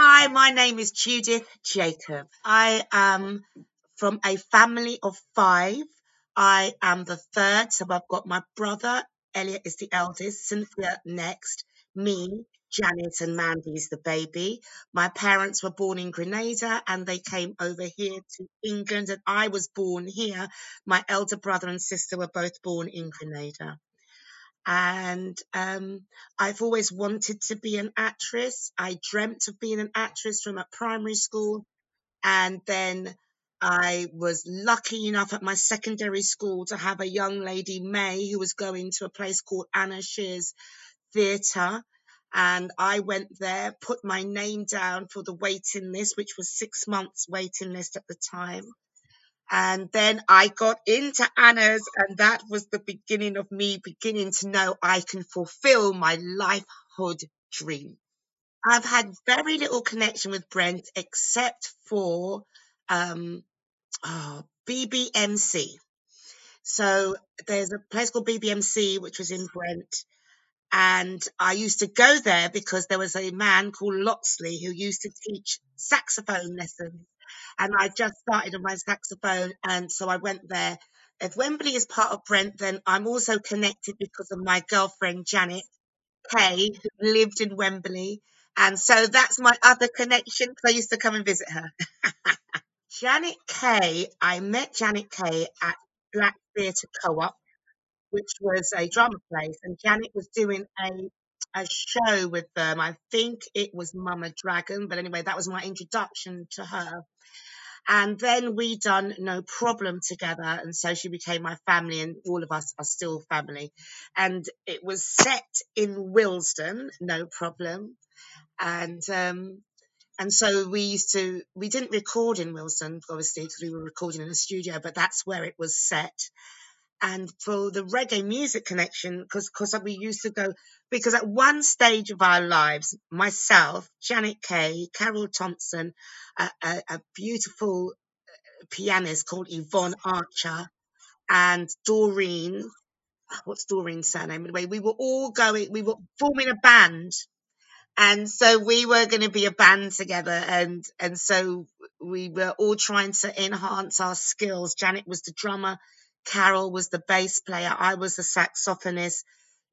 Hi, my name is Judith Jacob. I am from a family of five. I am the third, so I've got my brother, Elliot is the eldest, Cynthia next, me, Janet, and Mandy's the baby. My parents were born in Grenada and they came over here to England, and I was born here. My elder brother and sister were both born in Grenada and um, I've always wanted to be an actress. I dreamt of being an actress from at primary school, and then I was lucky enough at my secondary school to have a young lady, May, who was going to a place called Anna Scher's Theatre. And I went there, put my name down for the waiting list, which was six months waiting list at the time. And then I got into Anna's, and that was the beginning of me beginning to know I can fulfill my lifehood dream. I've had very little connection with Brent except for um, oh, BBMC. So there's a place called BBMC, which was in Brent. And I used to go there because there was a man called Loxley who used to teach saxophone lessons and I just started on my saxophone, and so I went there. If Wembley is part of Brent, then I'm also connected because of my girlfriend Janet Kay, who lived in Wembley, and so that's my other connection because I used to come and visit her. Janet Kay, I met Janet Kay at Black Theatre Co-op, which was a drama place, and Janet was doing a a show with them. I think it was Mama Dragon, but anyway, that was my introduction to her. And then we done No Problem together. And so she became my family and all of us are still family. And it was set in Willesden, No Problem. And, um, and so we used to, we didn't record in Willesden, obviously, because we were recording in a studio, but that's where it was set and for the reggae music connection, because because we used to go because at one stage of our lives, myself, Janet Kay, Carroll Thompson, a, a, a beautiful uh, pianist called Yvonne Archer, and Doreen. What's Doreen's surname? Anyway, we were all going. We were forming a band, and so we were going to be a band together, and and so we were all trying to enhance our skills. Janet was the drummer Carol was the bass player. I was the saxophonist.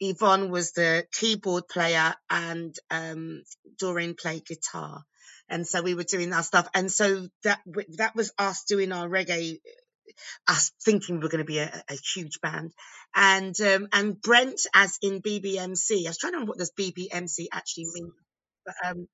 Yvonne was the keyboard player and um, Doreen played guitar. And so we were doing our stuff. And so that that was us doing our reggae, us thinking we were going to be a, a huge band. And um, and Brent, as in BBMC, I was trying to remember what does BBMC actually mean. But um,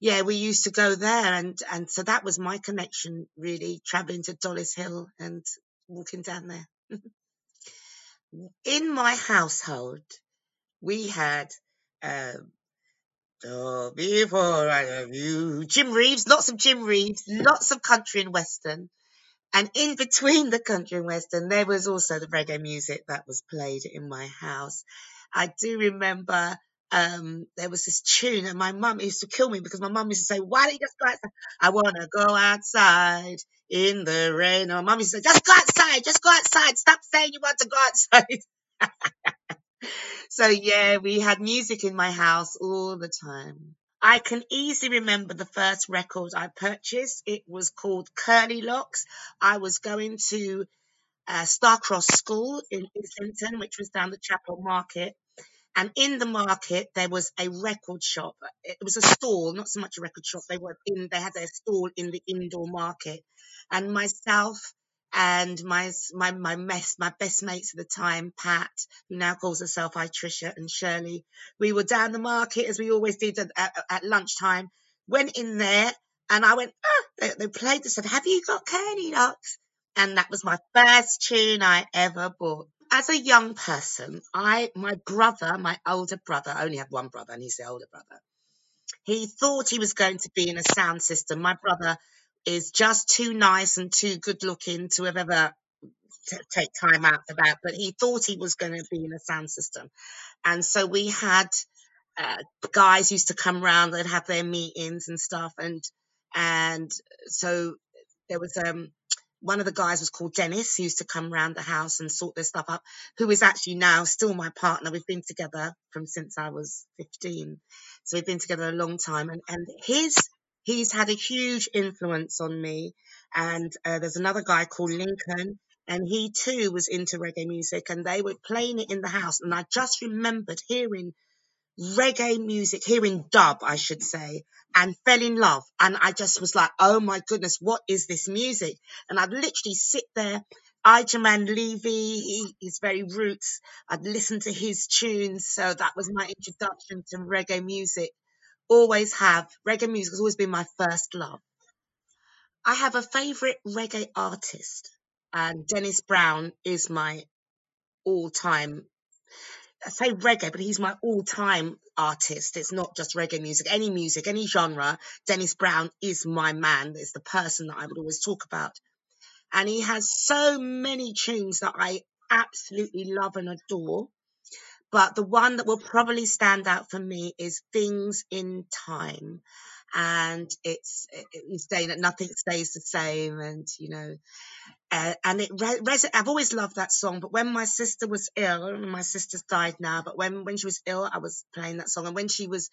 yeah, we used to go there, and and so that was my connection, really, traveling to Dollis Hill and walking down there. In my household, we had um, oh, before I love you, Jim Reeves, lots of Jim Reeves, lots of country and western. And in between the country and western, there was also the reggae music that was played in my house. I do remember um, there was this tune, and my mum used to kill me because my mum used to say, "Why don't you just go outside? I want to go outside in the rain." Or to say, "Just go outside, just go outside. Stop saying you want to go outside." so yeah, we had music in my house all the time. I can easily remember the first record I purchased. It was called Curly Locks. I was going to uh, Starcross School in Islington, which was down the Chapel Market. And in the market, there was a record shop. It was a stall, not so much a record shop. They were in, they had their stall in the indoor market. And myself and my, my, my mess, my best mates at the time, Pat, who now calls herself I, Trisha and Shirley, we were down the market as we always did at, at, at lunchtime, went in there and I went, ah, they, they played, they said, have you got Curly Locks? And that was my first tune I ever bought as a young person, I my brother, my older brother, I only have one brother, and he's the older brother. He thought he was going to be in a sound system. My brother is just too nice and too good looking to have ever t- take time out for that. But he thought he was going to be in a sound system, and so we had uh, guys used to come around and have their meetings and stuff, and and so there was um one of the guys was called Dennis, who used to come around the house and sort this stuff up, who is actually now still my partner. We've been together from since I was 15. So we've been together a long time. And, and his He's had a huge influence on me. And uh, there's another guy called Lincoln, and he too was into reggae music, and they were playing it in the house. And I just remembered hearing reggae music, hearing dub, I should say, and fell in love. And I just was like, oh my goodness, what is this music? And I'd literally sit there. Ijahman Levi, he, he's very roots. I'd listen to his tunes. So that was my introduction to reggae music. Always have. Reggae music has always been my first love. I have a favorite reggae artist, and Dennis Brown is my all time I say reggae, but he's my all-time artist. It's not just reggae music, any music, any genre. Dennis Brown is my man. It's the person that I would always talk about. And he has so many tunes that I absolutely love and adore. But the one that will probably stand out for me is Things in Time. And it's, it's saying that nothing stays the same. And, you know, uh, and it res- I've always loved that song. But when my sister was ill, my sister's died now, but when when she was ill, I was playing that song. And when she was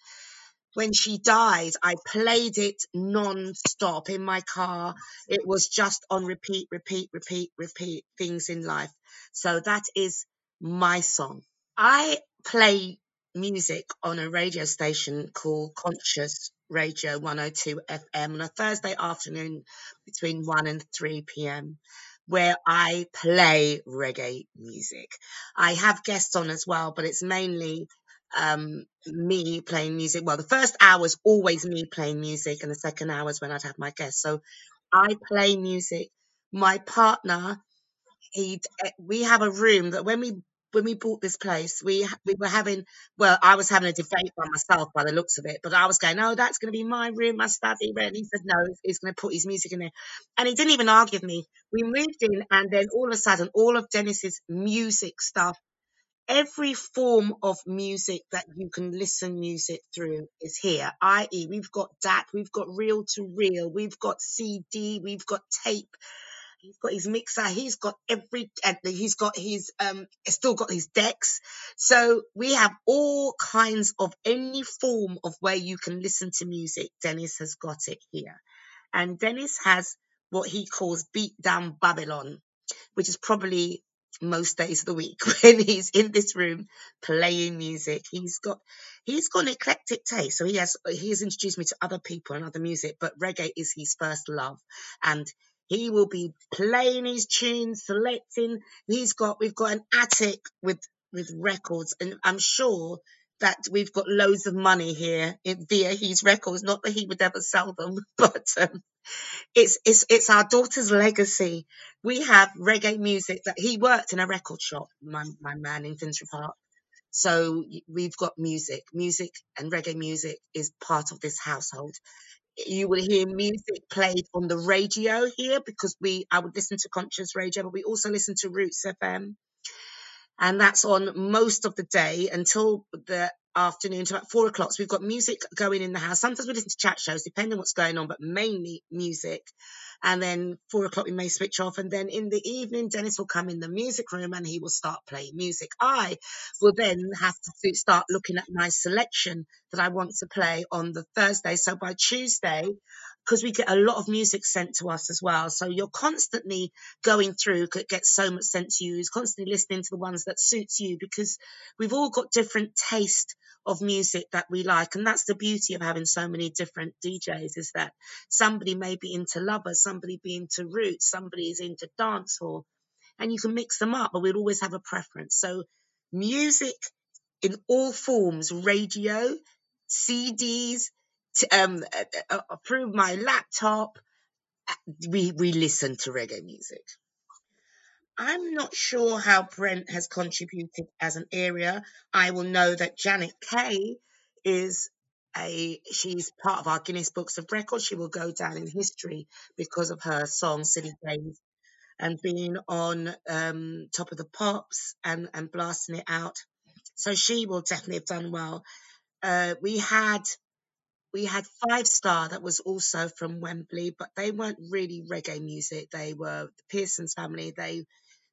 when she died, I played it non-stop in my car. It was just on repeat, repeat, repeat, repeat. Things in life. So that is my song. I play music on a radio station called Conscious Radio 102 FM on a Thursday afternoon between 1 and 3 p.m where I play reggae music. I have guests on as well, but it's mainly um, me playing music. Well, the first hour is always me playing music, and the second hour is when I'd have my guests. So I play music. My partner, he, we have a room that when we when we bought this place, we we were having well, I was having a debate by myself by the looks of it, but I was going, "Oh, that's going to be my room, my study." And he said, "No, he's going to put his music in there," and he didn't even argue with me. We moved in, and then all of a sudden, all of Dennis's music stuff, every form of music that you can listen music through is here. I.e., we've got DAT, we've got reel to reel, we've got CD, we've got tape He's got his mixer. He's got every. He's got his. Um. Still got his decks. So we have all kinds of any form of where you can listen to music. Dennis has got it here, and Dennis has what he calls beat down Babylon, which is probably most days of the week when he's in this room playing music. He's got he's got an eclectic taste. So he has he has introduced me to other people and other music, but reggae is his first love. And he will be playing his tunes, selecting. He's got we've got an attic with with records, and I'm sure that we've got loads of money here via his records. Not that he would ever sell them, but um, it's it's it's our daughter's legacy. We have reggae music that he worked in a record shop. My my man in Finsbury Park. So we've got music, music and reggae music is part of this household you will hear music played on the radio here because we I would listen to Conscious Radio, but we also listen to Roots FM, and that's on most of the day until the afternoon to about four o'clock. So we've got music going in the house. Sometimes we listen to chat shows, depending on what's going on, but mainly music and then four o'clock we may switch off and then in the evening dennis will come in the music room and he will start playing music i will then have to start looking at my selection that i want to play on the thursday so by tuesday because we get a lot of music sent to us as well. So you're constantly going through, could get so much sent to you, is constantly listening to the ones that suits you because we've all got different taste of music that we like. And that's the beauty of having so many different DJs is that somebody may be into lovers, somebody be into roots, somebody is into dancehall, and you can mix them up, but we'll always have a preference. So music in all forms, radio, CDs, um, uh, uh, through my laptop, we, we listen to reggae music. I'm not sure how Brent has contributed as an area. I will know that Janet Kay is a she's part of our Guinness Books of Records. She will go down in history because of her song City Days and being on um, Top of the Pops and, and blasting it out. So she will definitely have done well. Uh, we had we had Five Star that was also from Wembley, but they weren't really reggae music. They were the Pearson's family. They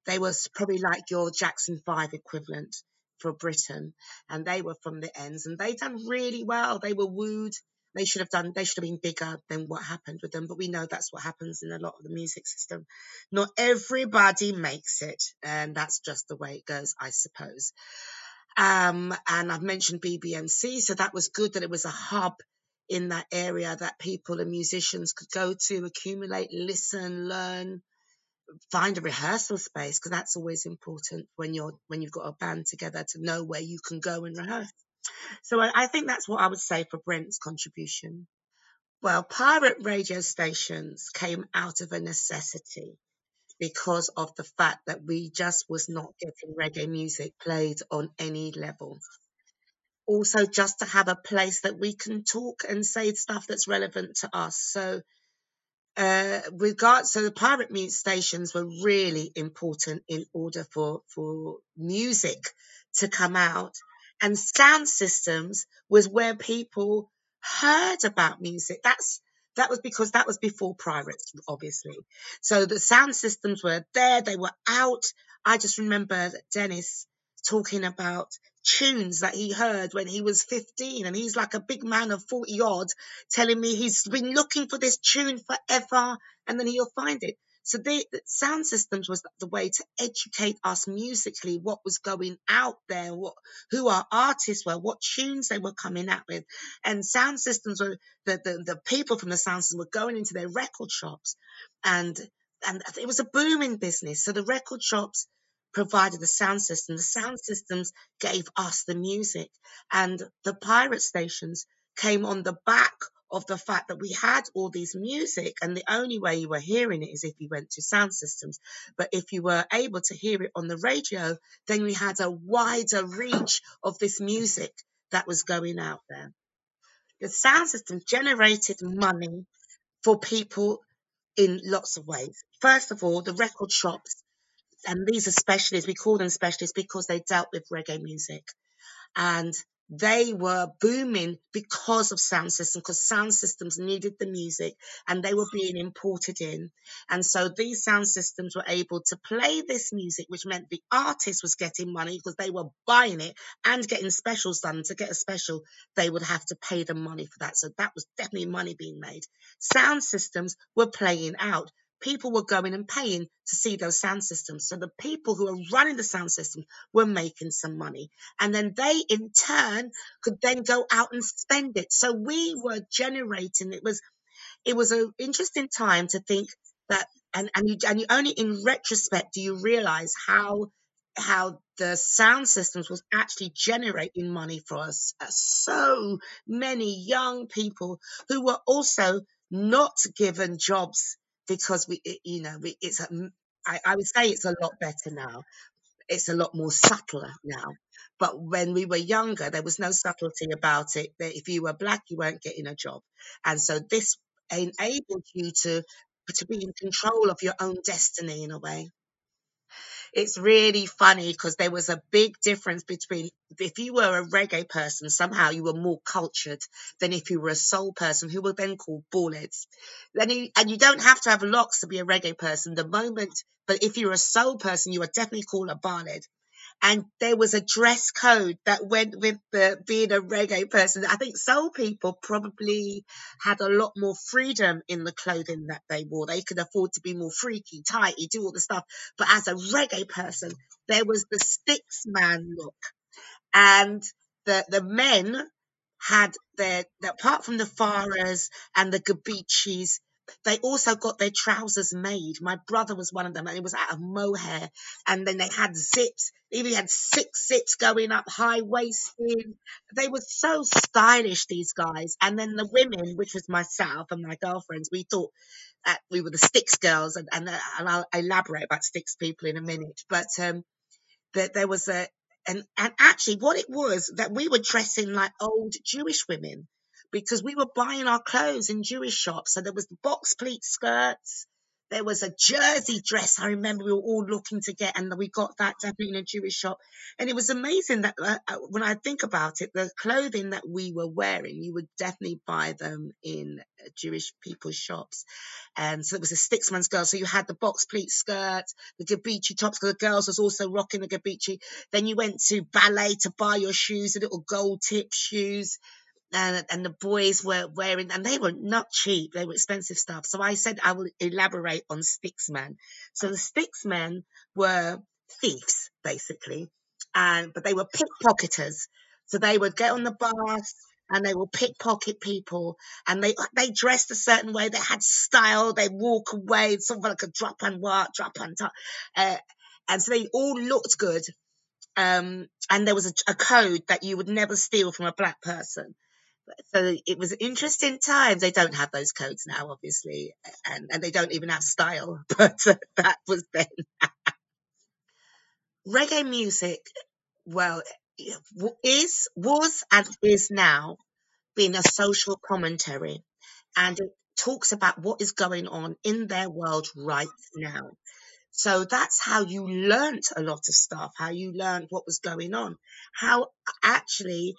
they were probably like your Jackson 5 equivalent for Britain, and they were from the ends, and they done really well. They were wooed. they should have done they should have been bigger than what happened with them but we know that's what happens in a lot of the music system not everybody makes it and that's just the way it goes i suppose um, and i've mentioned bbmc so that was good that it was a hub in that area that people and musicians could go to accumulate listen learn find a rehearsal space because that's always important when you're when you've got a band together to know where you can go and rehearse so I, I think that's what I would say for Brent's contribution. Well, pirate radio stations came out of a necessity because of the fact that we just was not getting reggae music played on any level. Also, just to have a place that we can talk and say stuff that's relevant to us. So, uh, regard, so the pirate music stations were really important in order for for music to come out and sound systems was where people heard about music. That's that was because that was before pirates, obviously. So the sound systems were there, they were out. I just remember Dennis talking about tunes that he heard when he was 15 and he's like a big man of 40 odd telling me he's been looking for this tune forever and then he'll find it so the, sound systems was the way to educate us musically, what was going out there, what who our artists were, what tunes they were coming out with. And sound systems were the, the, the people from the sound system were going into their record shops and and it was a booming business. So the record shops provided the sound system. The sound systems gave us the music. And the pirate stations came on the back of the fact that we had all these music and the only way you were hearing it is if you went to sound systems. But if you were able to hear it on the radio, then we had a wider reach of this music that was going out there. The sound system generated money for people in lots of ways. First of all, the record shops, and these are specialists, we call them specialists because they dealt with reggae music. And they were booming because of sound systems, because sound systems needed the music and they were being imported in. And so these sound systems were able to play this music, which meant the artist was getting money because they were buying it and getting specials done. To get a special, they would have to pay them money for that. So that was definitely money being made. Sound systems were playing out people were going and paying to see those sound systems. So the people who were running the sound system were making some money. And then they in turn could then go out and spend it. So we were generating, it was, it was an interesting time to think that, and, and you, and you only in retrospect do you realize how, how the sound systems was actually generating money for us. Uh, so many young people who were also not given jobs because we, it, you know, we, it's, a, I, I would say it's a lot better now. It's a lot more subtler now. But when we were younger, there was no subtlety about it. That if you were black, you weren't getting a job. And so this enabled you to, to be in control of your own destiny in a way it's really funny because there was a big difference between if you were a reggae person, somehow you were more cultured than if you were a soul person who were then called ballheads. Then you, and you don't have to have locks to be a reggae person. The moment, but if you're a soul person, you are definitely called a ballhead and there was a dress code that went with the being a reggae person. I think soul people probably had a lot more freedom in the clothing that they wore. They could afford to be more freaky, tighty, do all the stuff. But as a reggae person, there was the sticks man look. And the the men had their apart from the Farahs and the Gabiccis, they also got their trousers made. My brother was one of them, and it was out of mohair. And then they had zips. Even had six zips going up, high waisted. They were so stylish, these guys. And then the women, which was myself and my girlfriends, we thought that we were the Sticks girls, and, and, and I'll elaborate about Sticks people in a minute. But um, that there was a and and actually what it was that we were dressing like old Jewish women because we were buying our clothes in Jewish shops. So there was the box pleat skirts. There was a jersey dress. I remember we were all looking to get, and we got that definitely in a Jewish shop. And it was amazing that uh, uh, when I think about it, the clothing that we were wearing, you would definitely buy them in Jewish people's shops. And so it was a Sticksman's girl. So you had the box pleat skirt, the Gabicci tops, because the girls was also rocking the Gabicci. Then you went to Bally to buy your shoes, the little gold tip shoes and and the boys were wearing and they were not cheap they were expensive stuff. So i said i will elaborate on sticksmen so the sticksmen were thieves basically and but they were pickpocketers. So they would get on the bus and they will pickpocket people and they they dressed a certain way they had style they walk away sort of like a drop and what drop and top uh, and so they all looked good um, and there was a, a code that you would never steal from a black person so it was interesting times. They don't have those codes now, obviously, and, and they don't even have style, but that was then. Reggae music, well, is, was and is now being a social commentary and it talks about what is going on in their world right now. So that's how you learnt a lot of stuff, how you learned what was going on, how actually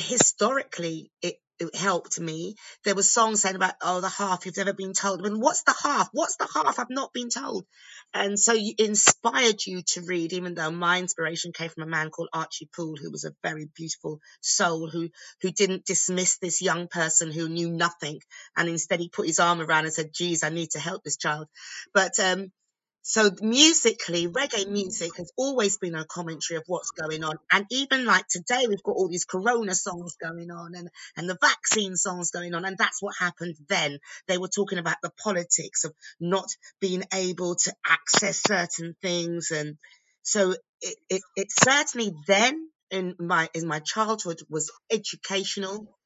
historically it, it helped me. There were songs saying about, oh, the half you've ever been told. Mean, what's the half? What's the half I've not been told? And so it inspired you to read, even though my inspiration came from a man called Archie Poole, who was a very beautiful soul, who who didn't dismiss this young person who knew nothing, and instead he put his arm around and said, "Geez, I need to help this child." But um, so musically, reggae music has always been a commentary of what's going on. And even like today, we've got all these Corona songs going on and, and the vaccine songs going on. And that's what happened then. They were talking about the politics of not being able to access certain things. And so it, it, it certainly then in my, in my childhood was educational.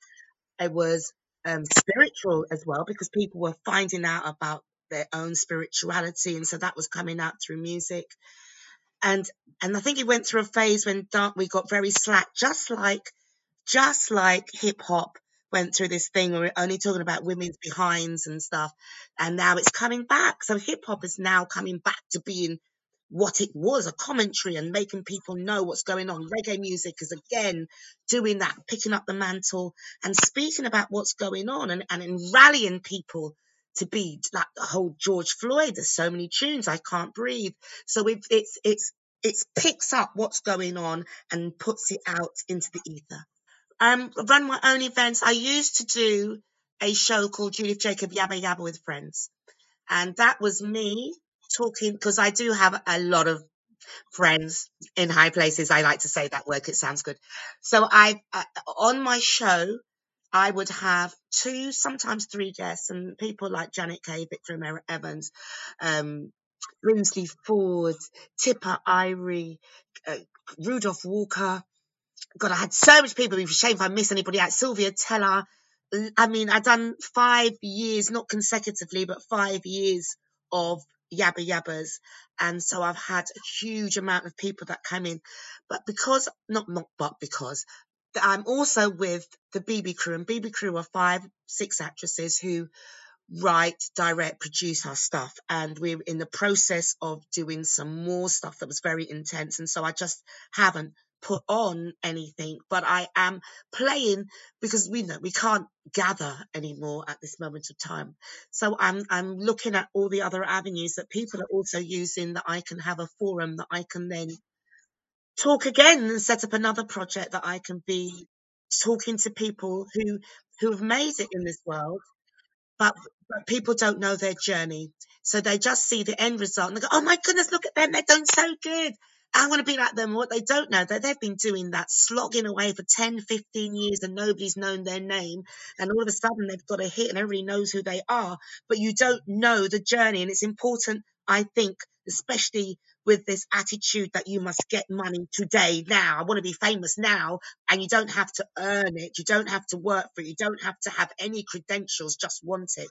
It was um, spiritual as well because people were finding out about their own spirituality, and so that was coming out through music. And and I think it went through a phase when we got very slack, just like just like hip hop went through this thing where we're only talking about women's behinds and stuff, and now it's coming back. So hip hop is now coming back to being what it was a commentary and making people know what's going on. Reggae music is again doing that, picking up the mantle and speaking about what's going on and, and rallying people to be like the whole George Floyd. There's so many tunes I can't breathe. So it, it's it's it picks up what's going on and puts it out into the ether. Um, run my own events. I used to do a show called Judith Jacob Yabba Yabba with Friends, and that was me talking because I do have a lot of friends in high places. I like to say that word; it sounds good. So I, uh, on my show, I would have two, sometimes three guests, and people like Janet Kay, Victor Evans, um, Brinsley Ford, Tipper Irie, uh, Rudolph Walker. God, I had so much people. It'd be shame if I miss anybody out. Sylvia Tella. I mean, I've done five years, not consecutively, but five years of yabba yabbas. And so I've had a huge amount of people that come in. But because, not, not, but because, I'm also with the BiBi crew, and BiBi crew are five, six actresses who write, direct, produce our stuff. And we're in the process of doing some more stuff that was very intense. And so I just haven't put on anything, but I am playing because we know we can't gather anymore at this moment of time. So I'm I'm looking at all the other avenues that people are also using that I can have a forum that I can then talk again and set up another project that I can be talking to people who who have made it in this world, but but people don't know their journey. So they just see the end result and they go, Oh my goodness, look at them, they're doing so good. I want to be like them. What they don't know, that they've been doing that, slogging away for 10, 15 years and nobody's known their name. And all of a sudden they've got a hit and everybody knows who they are, but you don't know the journey. And it's important, I think, especially with this attitude that you must get money today, now. I want to be famous now. And you don't have to earn it. You don't have to work for it. You don't have to have any credentials, just want it.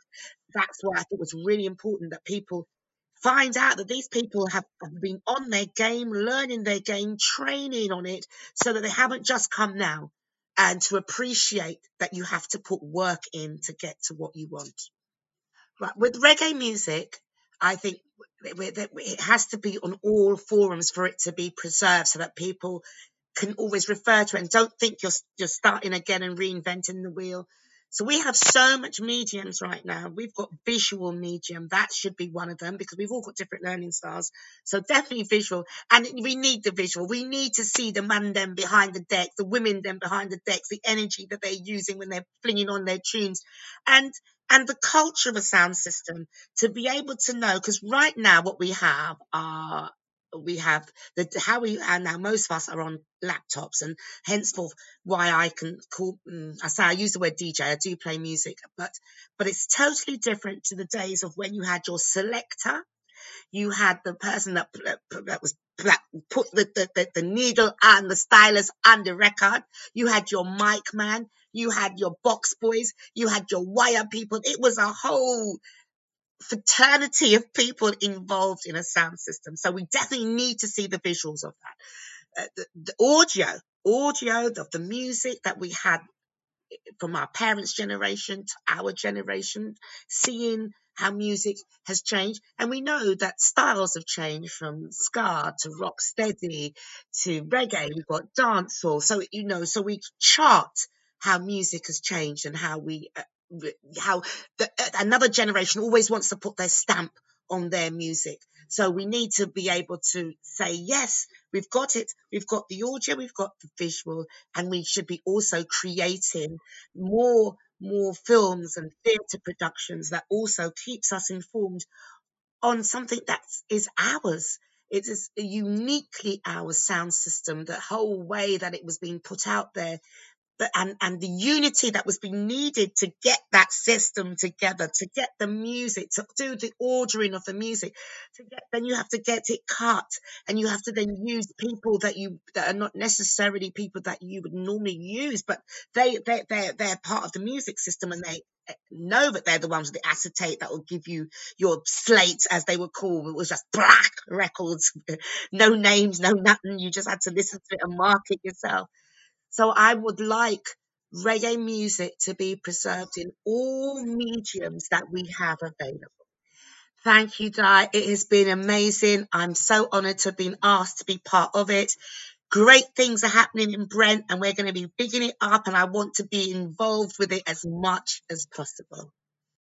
That's why I thought it was really important that people find out that these people have been on their game, learning their game, training on it, so that they haven't just come now and to appreciate that you have to put work in to get to what you want. Right. With reggae music, I think it has to be on all forums for it to be preserved so that people can always refer to it and don't think you're, you're starting again and reinventing the wheel. So we have so much mediums right now. We've got visual medium. That should be one of them because we've all got different learning styles. So definitely visual. And we need the visual. We need to see the man them behind the deck, the women them behind the decks, the energy that they're using when they're flinging on their tunes. And and the culture of a sound system to be able to know because right now what we have are we have the how we are now most of us are on laptops and henceforth why I can call mm, I say I use the word DJ I do play music but but it's totally different to the days of when you had your selector you had the person that that was that put the, the, the, needle and the stylus on the record you had your mic man you had your box boys you had your wire people it was a whole fraternity of people involved in a sound system. So we definitely need to see the visuals of that. Uh, the, the audio, audio of the music that we had from our parents' generation to our generation, seeing how music has changed. And we know that styles have changed from ska to rock steady to reggae. We've got dancehall. So, you know, so we chart how music has changed and how we uh, how the, uh, another generation always wants to put their stamp on their music. So we need to be able to say, yes, we've got it. We've got the audio, we've got the visual, and we should be also creating more, more films and theatre productions that also keeps us informed on something that is ours. It is uniquely our sound system, the whole way that it was being put out there and, and the unity that was being needed to get that system together, to get the music, to do the ordering of the music, to get, then you have to get it cut and you have to then use people that you, that are not necessarily people that you would normally use, but they, they, they're, they're part of the music system and they eh, know that they're the ones with the acetate that will give you your slate, as they were called. It was just black records, no names, no nothing. You just had to listen to it and mark it yourself. So I would like reggae music to be preserved in all mediums that we have available. Thank you, Di. It has been amazing. I'm so honored to have been asked to be part of it. Great things are happening in Brent, and we're going to be bigging it up, and I want to be involved with it as much as possible.